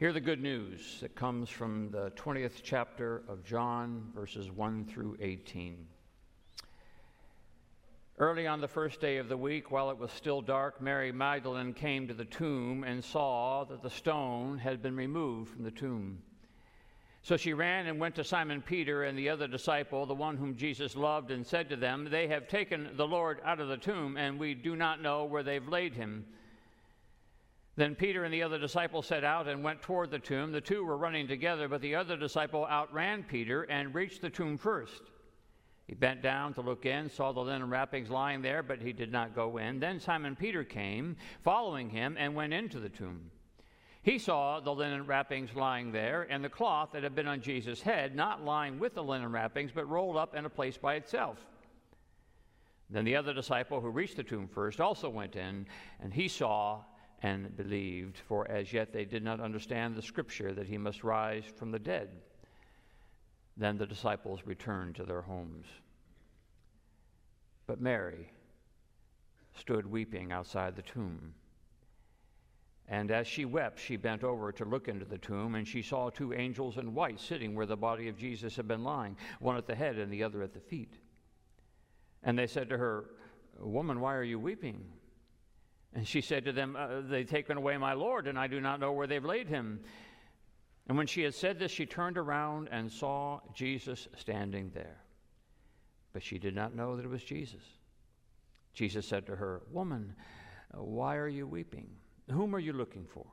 Hear the good news that comes from the 20th chapter of John, verses 1 through 18. Early on the first day of the week, while it was still dark, Mary Magdalene came to the tomb and saw that the stone had been removed from the tomb. So she ran and went to Simon Peter and the other disciple, the one whom Jesus loved, and said to them, They have taken the Lord out of the tomb, and we do not know where they've laid him. Then Peter and the other disciple set out and went toward the tomb. The two were running together, but the other disciple outran Peter and reached the tomb first. He bent down to look in, saw the linen wrappings lying there, but he did not go in. Then Simon Peter came, following him, and went into the tomb. He saw the linen wrappings lying there, and the cloth that had been on Jesus' head, not lying with the linen wrappings, but rolled up in a place by itself. Then the other disciple who reached the tomb first also went in, and he saw and believed, for as yet they did not understand the scripture that he must rise from the dead. Then the disciples returned to their homes. But Mary stood weeping outside the tomb. And as she wept, she bent over to look into the tomb, and she saw two angels in white sitting where the body of Jesus had been lying, one at the head and the other at the feet. And they said to her, Woman, why are you weeping? And she said to them, uh, They've taken away my Lord, and I do not know where they've laid him. And when she had said this, she turned around and saw Jesus standing there. But she did not know that it was Jesus. Jesus said to her, Woman, why are you weeping? Whom are you looking for?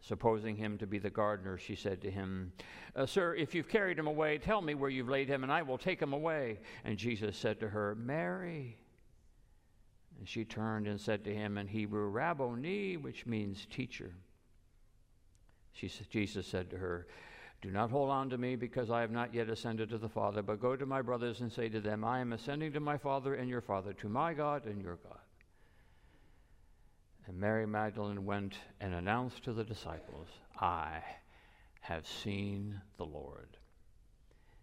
Supposing him to be the gardener, she said to him, uh, Sir, if you've carried him away, tell me where you've laid him, and I will take him away. And Jesus said to her, Mary. And she turned and said to him in Hebrew, Rabboni, which means teacher. She, Jesus said to her, Do not hold on to me because I have not yet ascended to the Father, but go to my brothers and say to them, I am ascending to my Father and your Father, to my God and your God. And Mary Magdalene went and announced to the disciples, I have seen the Lord.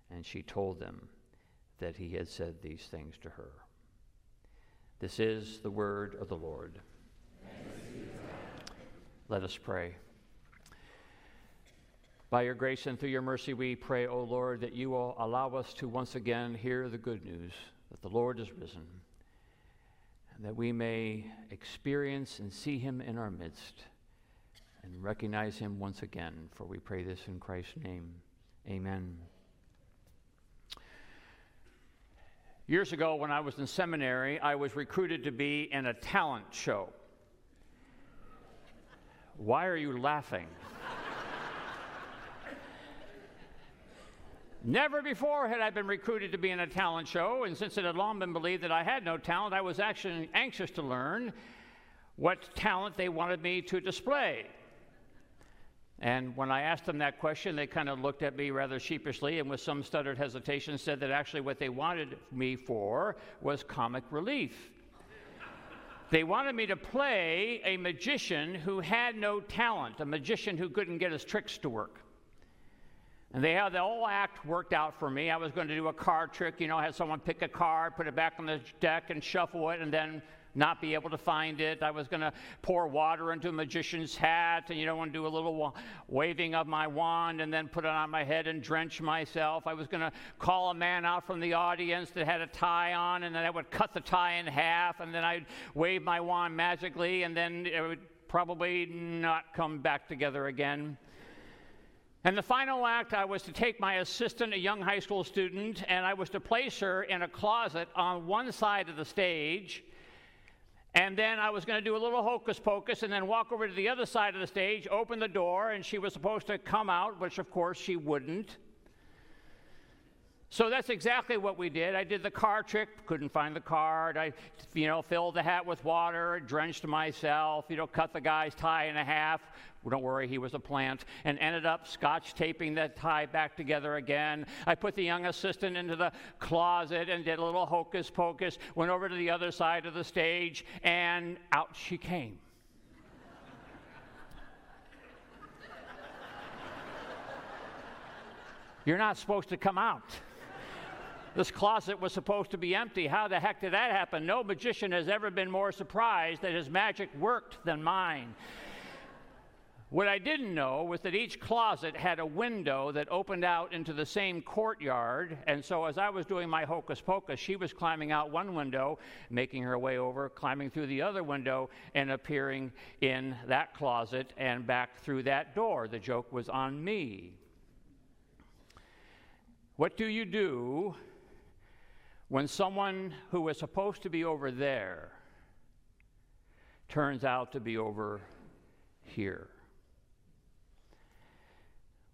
And she told them that he had said these things to her. This is the word of the Lord. Let us pray. By your grace and through your mercy, we pray, O Lord, that you will allow us to once again hear the good news that the Lord is risen, and that we may experience and see him in our midst and recognize him once again. For we pray this in Christ's name. Amen. Years ago, when I was in seminary, I was recruited to be in a talent show. Why are you laughing? Never before had I been recruited to be in a talent show, and since it had long been believed that I had no talent, I was actually anxious to learn what talent they wanted me to display. And when I asked them that question, they kind of looked at me rather sheepishly and with some stuttered hesitation said that actually what they wanted me for was comic relief. they wanted me to play a magician who had no talent, a magician who couldn't get his tricks to work. And they had the whole act worked out for me. I was going to do a card trick, you know, have someone pick a card, put it back on the deck, and shuffle it, and then not be able to find it. I was going to pour water into a magician's hat and, you know, and do a little wa- waving of my wand and then put it on my head and drench myself. I was going to call a man out from the audience that had a tie on and then I would cut the tie in half and then I'd wave my wand magically and then it would probably not come back together again. And the final act, I was to take my assistant, a young high school student, and I was to place her in a closet on one side of the stage and then I was going to do a little hocus pocus and then walk over to the other side of the stage, open the door, and she was supposed to come out, which of course she wouldn't. So that's exactly what we did. I did the car trick, couldn't find the card. I, you know, filled the hat with water, drenched myself, you know, cut the guy's tie in half. Don't worry, he was a plant, and ended up scotch taping that tie back together again. I put the young assistant into the closet and did a little hocus pocus, went over to the other side of the stage, and out she came. You're not supposed to come out. This closet was supposed to be empty. How the heck did that happen? No magician has ever been more surprised that his magic worked than mine. What I didn't know was that each closet had a window that opened out into the same courtyard. And so, as I was doing my hocus pocus, she was climbing out one window, making her way over, climbing through the other window, and appearing in that closet and back through that door. The joke was on me. What do you do when someone who was supposed to be over there turns out to be over here?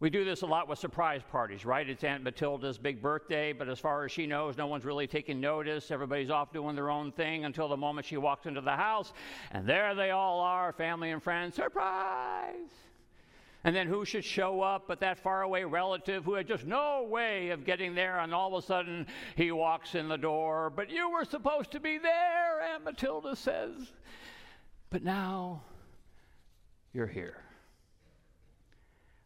We do this a lot with surprise parties, right? It's Aunt Matilda's big birthday, but as far as she knows, no one's really taking notice. Everybody's off doing their own thing until the moment she walks into the house, and there they all are, family and friends. Surprise! And then who should show up but that faraway relative who had just no way of getting there, and all of a sudden he walks in the door. But you were supposed to be there, Aunt Matilda says. But now you're here.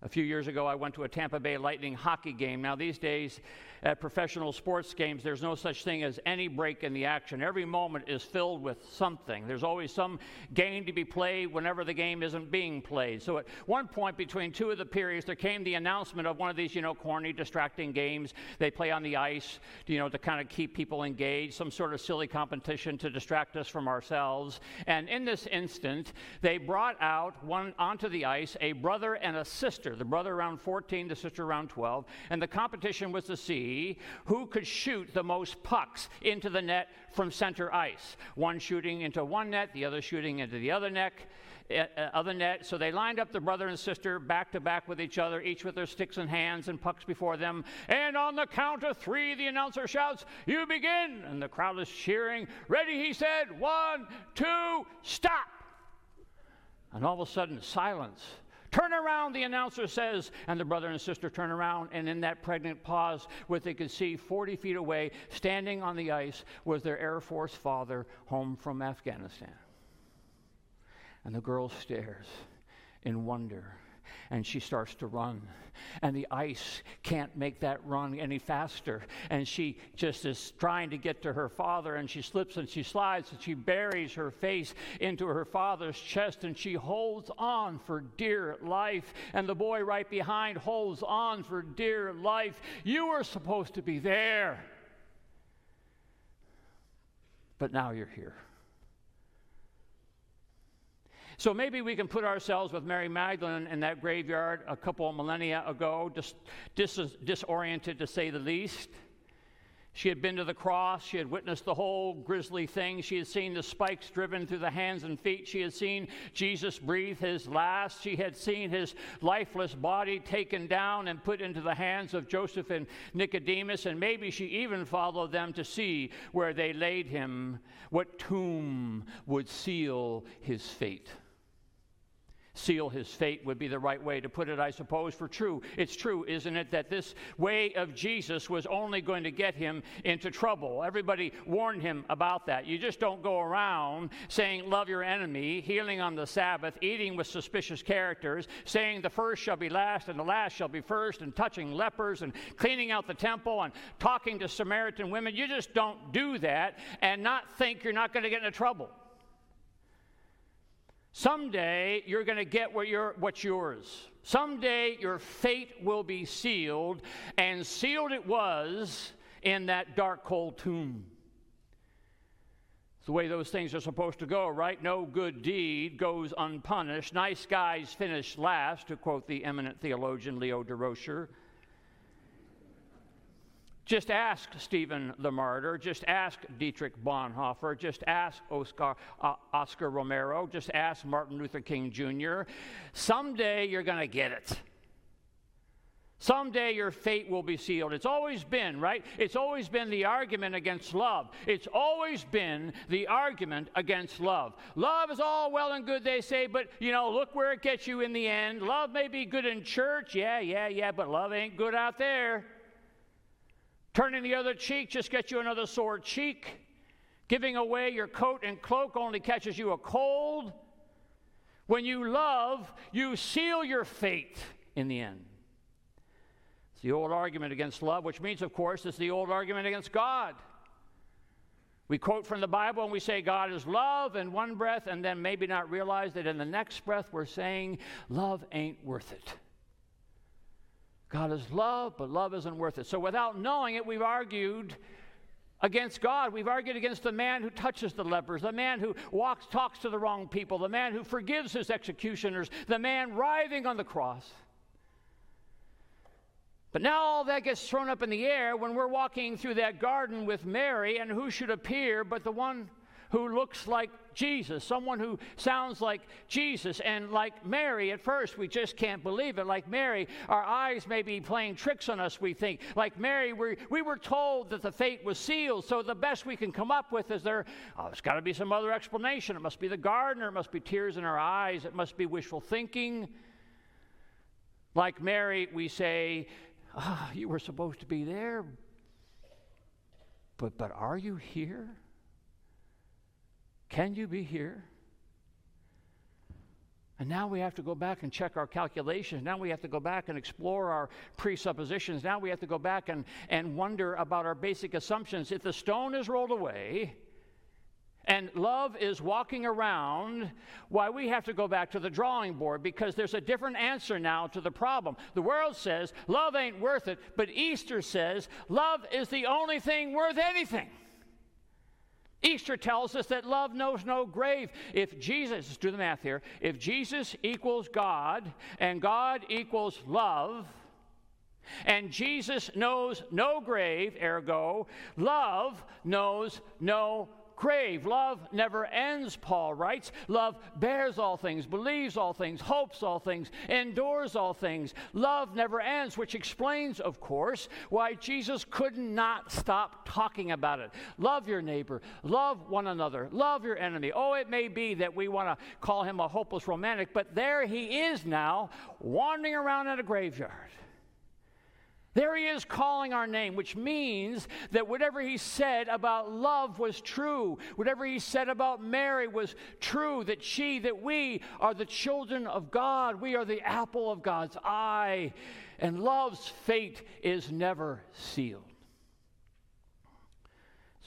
A few years ago, I went to a Tampa Bay Lightning hockey game. Now, these days, at professional sports games, there's no such thing as any break in the action. Every moment is filled with something. There's always some game to be played whenever the game isn't being played. So at one point between two of the periods, there came the announcement of one of these, you know, corny, distracting games they play on the ice, you know, to kind of keep people engaged, some sort of silly competition to distract us from ourselves. And in this instant, they brought out one onto the ice a brother and a sister. The brother around 14, the sister around 12, and the competition was to see who could shoot the most pucks into the net from center ice. One shooting into one net, the other shooting into the other net. Uh, other net. So they lined up the brother and sister back to back with each other, each with their sticks in hands and pucks before them. And on the count of three, the announcer shouts, You begin! And the crowd is cheering. Ready, he said. One, two, stop! And all of a sudden, silence Turn around, the announcer says, and the brother and sister turn around, and in that pregnant pause, what they could see 40 feet away, standing on the ice, was their Air Force father home from Afghanistan. And the girl stares in wonder and she starts to run. And the ice can't make that run any faster. And she just is trying to get to her father, and she slips and she slides, and she buries her face into her father's chest, and she holds on for dear life. And the boy right behind holds on for dear life. You were supposed to be there, but now you're here. So maybe we can put ourselves with Mary Magdalene in that graveyard a couple of millennia ago, just dis- disoriented to say the least. She had been to the cross. She had witnessed the whole grisly thing. She had seen the spikes driven through the hands and feet. She had seen Jesus breathe his last. She had seen his lifeless body taken down and put into the hands of Joseph and Nicodemus. And maybe she even followed them to see where they laid him, what tomb would seal his fate seal his fate would be the right way to put it, I suppose, for true. It's true, isn't it, that this way of Jesus was only going to get him into trouble. Everybody warned him about that. You just don't go around saying, Love your enemy, healing on the Sabbath, eating with suspicious characters, saying the first shall be last and the last shall be first, and touching lepers and cleaning out the temple and talking to Samaritan women. You just don't do that and not think you're not going to get into trouble. Someday you're going to get what you're, what's yours. Someday your fate will be sealed, and sealed it was in that dark, cold tomb. It's the way those things are supposed to go, right? No good deed goes unpunished. Nice guys finish last, to quote the eminent theologian Leo Durocher. Just ask Stephen the Martyr. Just ask Dietrich Bonhoeffer. Just ask Oscar, uh, Oscar Romero. Just ask Martin Luther King Jr. Someday you're going to get it. Someday your fate will be sealed. It's always been, right? It's always been the argument against love. It's always been the argument against love. Love is all well and good, they say, but you know, look where it gets you in the end. Love may be good in church, yeah, yeah, yeah, but love ain't good out there. Turning the other cheek just gets you another sore cheek. Giving away your coat and cloak only catches you a cold. When you love, you seal your fate in the end. It's the old argument against love, which means, of course, it's the old argument against God. We quote from the Bible and we say God is love in one breath, and then maybe not realize that in the next breath we're saying love ain't worth it. God is love, but love isn't worth it. So without knowing it, we've argued against God. We've argued against the man who touches the lepers, the man who walks, talks to the wrong people, the man who forgives his executioners, the man writhing on the cross. But now all that gets thrown up in the air when we're walking through that garden with Mary, and who should appear but the one who looks like Jesus, someone who sounds like Jesus. And like Mary, at first, we just can't believe it. Like Mary, our eyes may be playing tricks on us, we think. Like Mary, we, we were told that the fate was sealed, so the best we can come up with is there, oh, there's got to be some other explanation. It must be the gardener, it must be tears in our eyes, it must be wishful thinking. Like Mary, we say, ah, you were supposed to be there, but, but are you here? Can you be here? And now we have to go back and check our calculations. Now we have to go back and explore our presuppositions. Now we have to go back and, and wonder about our basic assumptions. If the stone is rolled away, and love is walking around, why we have to go back to the drawing board because there's a different answer now to the problem. The world says love ain't worth it, but Easter says love is the only thing worth anything. Easter tells us that love knows no grave. If Jesus, let's do the math here, if Jesus equals God and God equals love, and Jesus knows no grave, ergo, love knows no grave. Love never ends, Paul writes. Love bears all things, believes all things, hopes all things, endures all things. Love never ends, which explains, of course, why Jesus could not stop talking about it. Love your neighbor, love one another, love your enemy. Oh, it may be that we want to call him a hopeless romantic, but there he is now, wandering around in a graveyard. There he is calling our name, which means that whatever he said about love was true. Whatever he said about Mary was true, that she, that we are the children of God. We are the apple of God's eye. And love's fate is never sealed.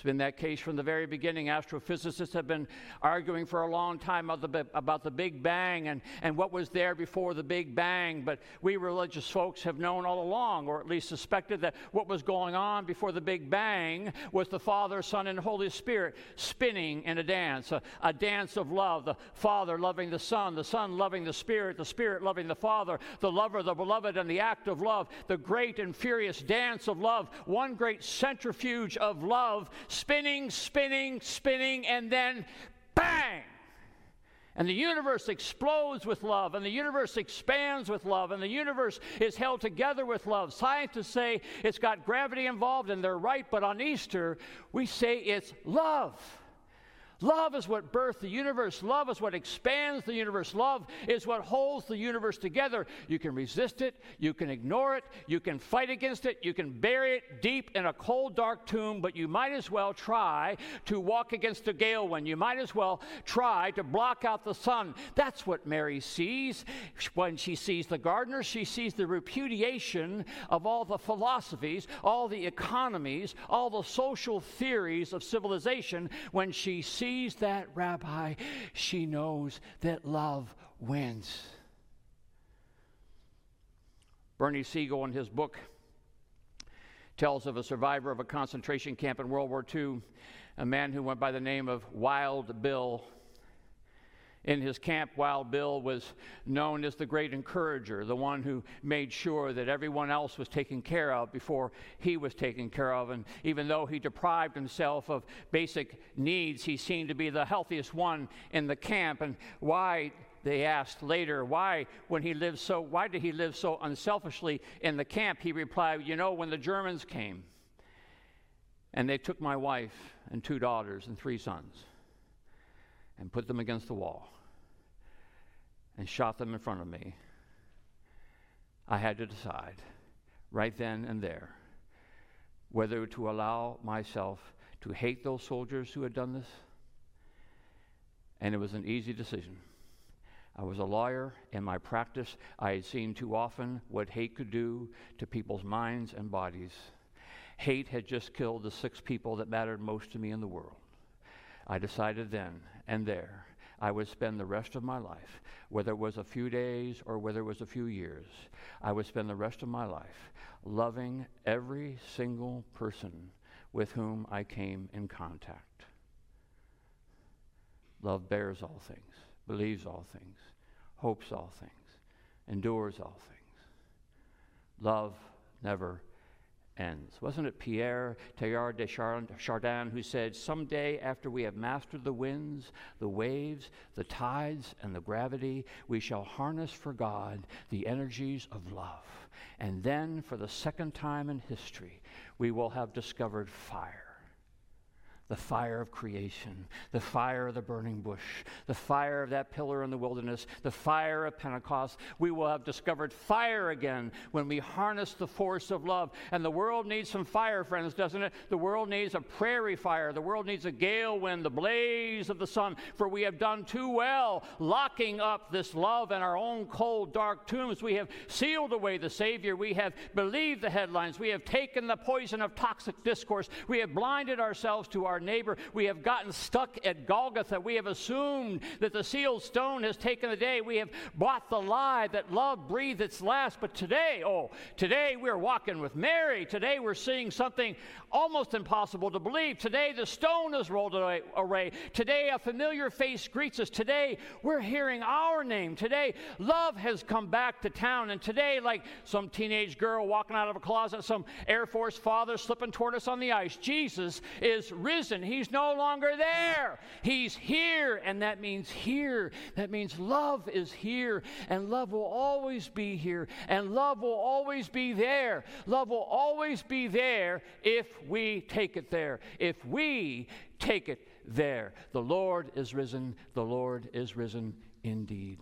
It's been that case from the very beginning. Astrophysicists have been arguing for a long time about the, about the Big Bang and, and what was there before the Big Bang. But we religious folks have known all along, or at least suspected, that what was going on before the Big Bang was the Father, Son, and Holy Spirit spinning in a dance, a, a dance of love. The Father loving the Son, the Son loving the Spirit, the Spirit loving the Father, the lover, the beloved, and the act of love, the great and furious dance of love, one great centrifuge of love spinning, spinning, spinning, and then bang! And the universe explodes with love, and the universe expands with love, and the universe is held together with love. Scientists say it's got gravity involved, and they're right, but on Easter, we say it's love. Love is what birthed the universe. Love is what expands the universe. Love is what holds the universe together. You can resist it, you can ignore it, you can fight against it, you can bury it deep in a cold, dark tomb, but you might as well try to walk against a gale wind. You might as well try to block out the sun. That's what Mary sees. When she sees the gardener, she sees the repudiation of all the philosophies, all the economies, all the social theories of civilization when she sees sees that rabbi, she knows that love wins. Bernie Siegel, in his book, tells of a survivor of a concentration camp in World War II, a man who went by the name of Wild Bill in his camp, Wild Bill was known as the great encourager, the one who made sure that everyone else was taken care of before he was taken care of. And even though he deprived himself of basic needs, he seemed to be the healthiest one in the camp. And why? They asked later, why, when he lived so, why did he live so unselfishly in the camp? He replied, You know, when the Germans came and they took my wife and two daughters and three sons and put them against the wall and shot them in front of me, I had to decide right then and there whether to allow myself to hate those soldiers who had done this. And it was an easy decision. I was a lawyer. In my practice, I had seen too often what hate could do to people's minds and bodies. Hate had just killed the six people that mattered most to me in the world. I decided then and there I would spend the rest of my life, whether it was a few days or whether it was a few years, I would spend the rest of my life loving every single person with whom I came in contact. Love bears all things, believes all things, hopes all things, endures all things. Love never ends. Wasn't it Pierre Teilhard de Chardin who said, Someday, after we have mastered the winds, the waves, the tides, and the gravity, we shall harness for God the energies of love. And then, for the second time in history, we will have discovered fire the fire of creation, the fire of the burning bush, the fire of that pillar in the wilderness, the fire of Pentecost. We will have discovered fire again when we harness the force of love. And the world needs some fire, friends, doesn't it? The world needs a prairie fire. The world needs a gale wind, the blaze of the sun. For we have done too well locking up this love in our own cold, dark tombs. We have sealed away the Savior. We have believed the headlines. We have taken the poison of toxic discourse. We have blinded ourselves to our neighbor. We have gotten stuck at Golgotha. We have assumed that the sealed stone has taken the day. We have bought the lie that love breathes its last. But today, oh, today we're walking with Mary. Today we're seeing something almost impossible to believe. Today the stone is rolled away. Today a familiar face greets us. Today we're hearing our name. Today love has come back to town. And today, like some teenage girl walking out of a closet, some Air Force father slipping toward us on the ice, Jesus is risen risen. He's no longer there. He's here, and that means here. That means love is here, and love will always be here, and love will always be there. Love will always be there if we take it there. If we take it there. The Lord is risen. The Lord is risen indeed.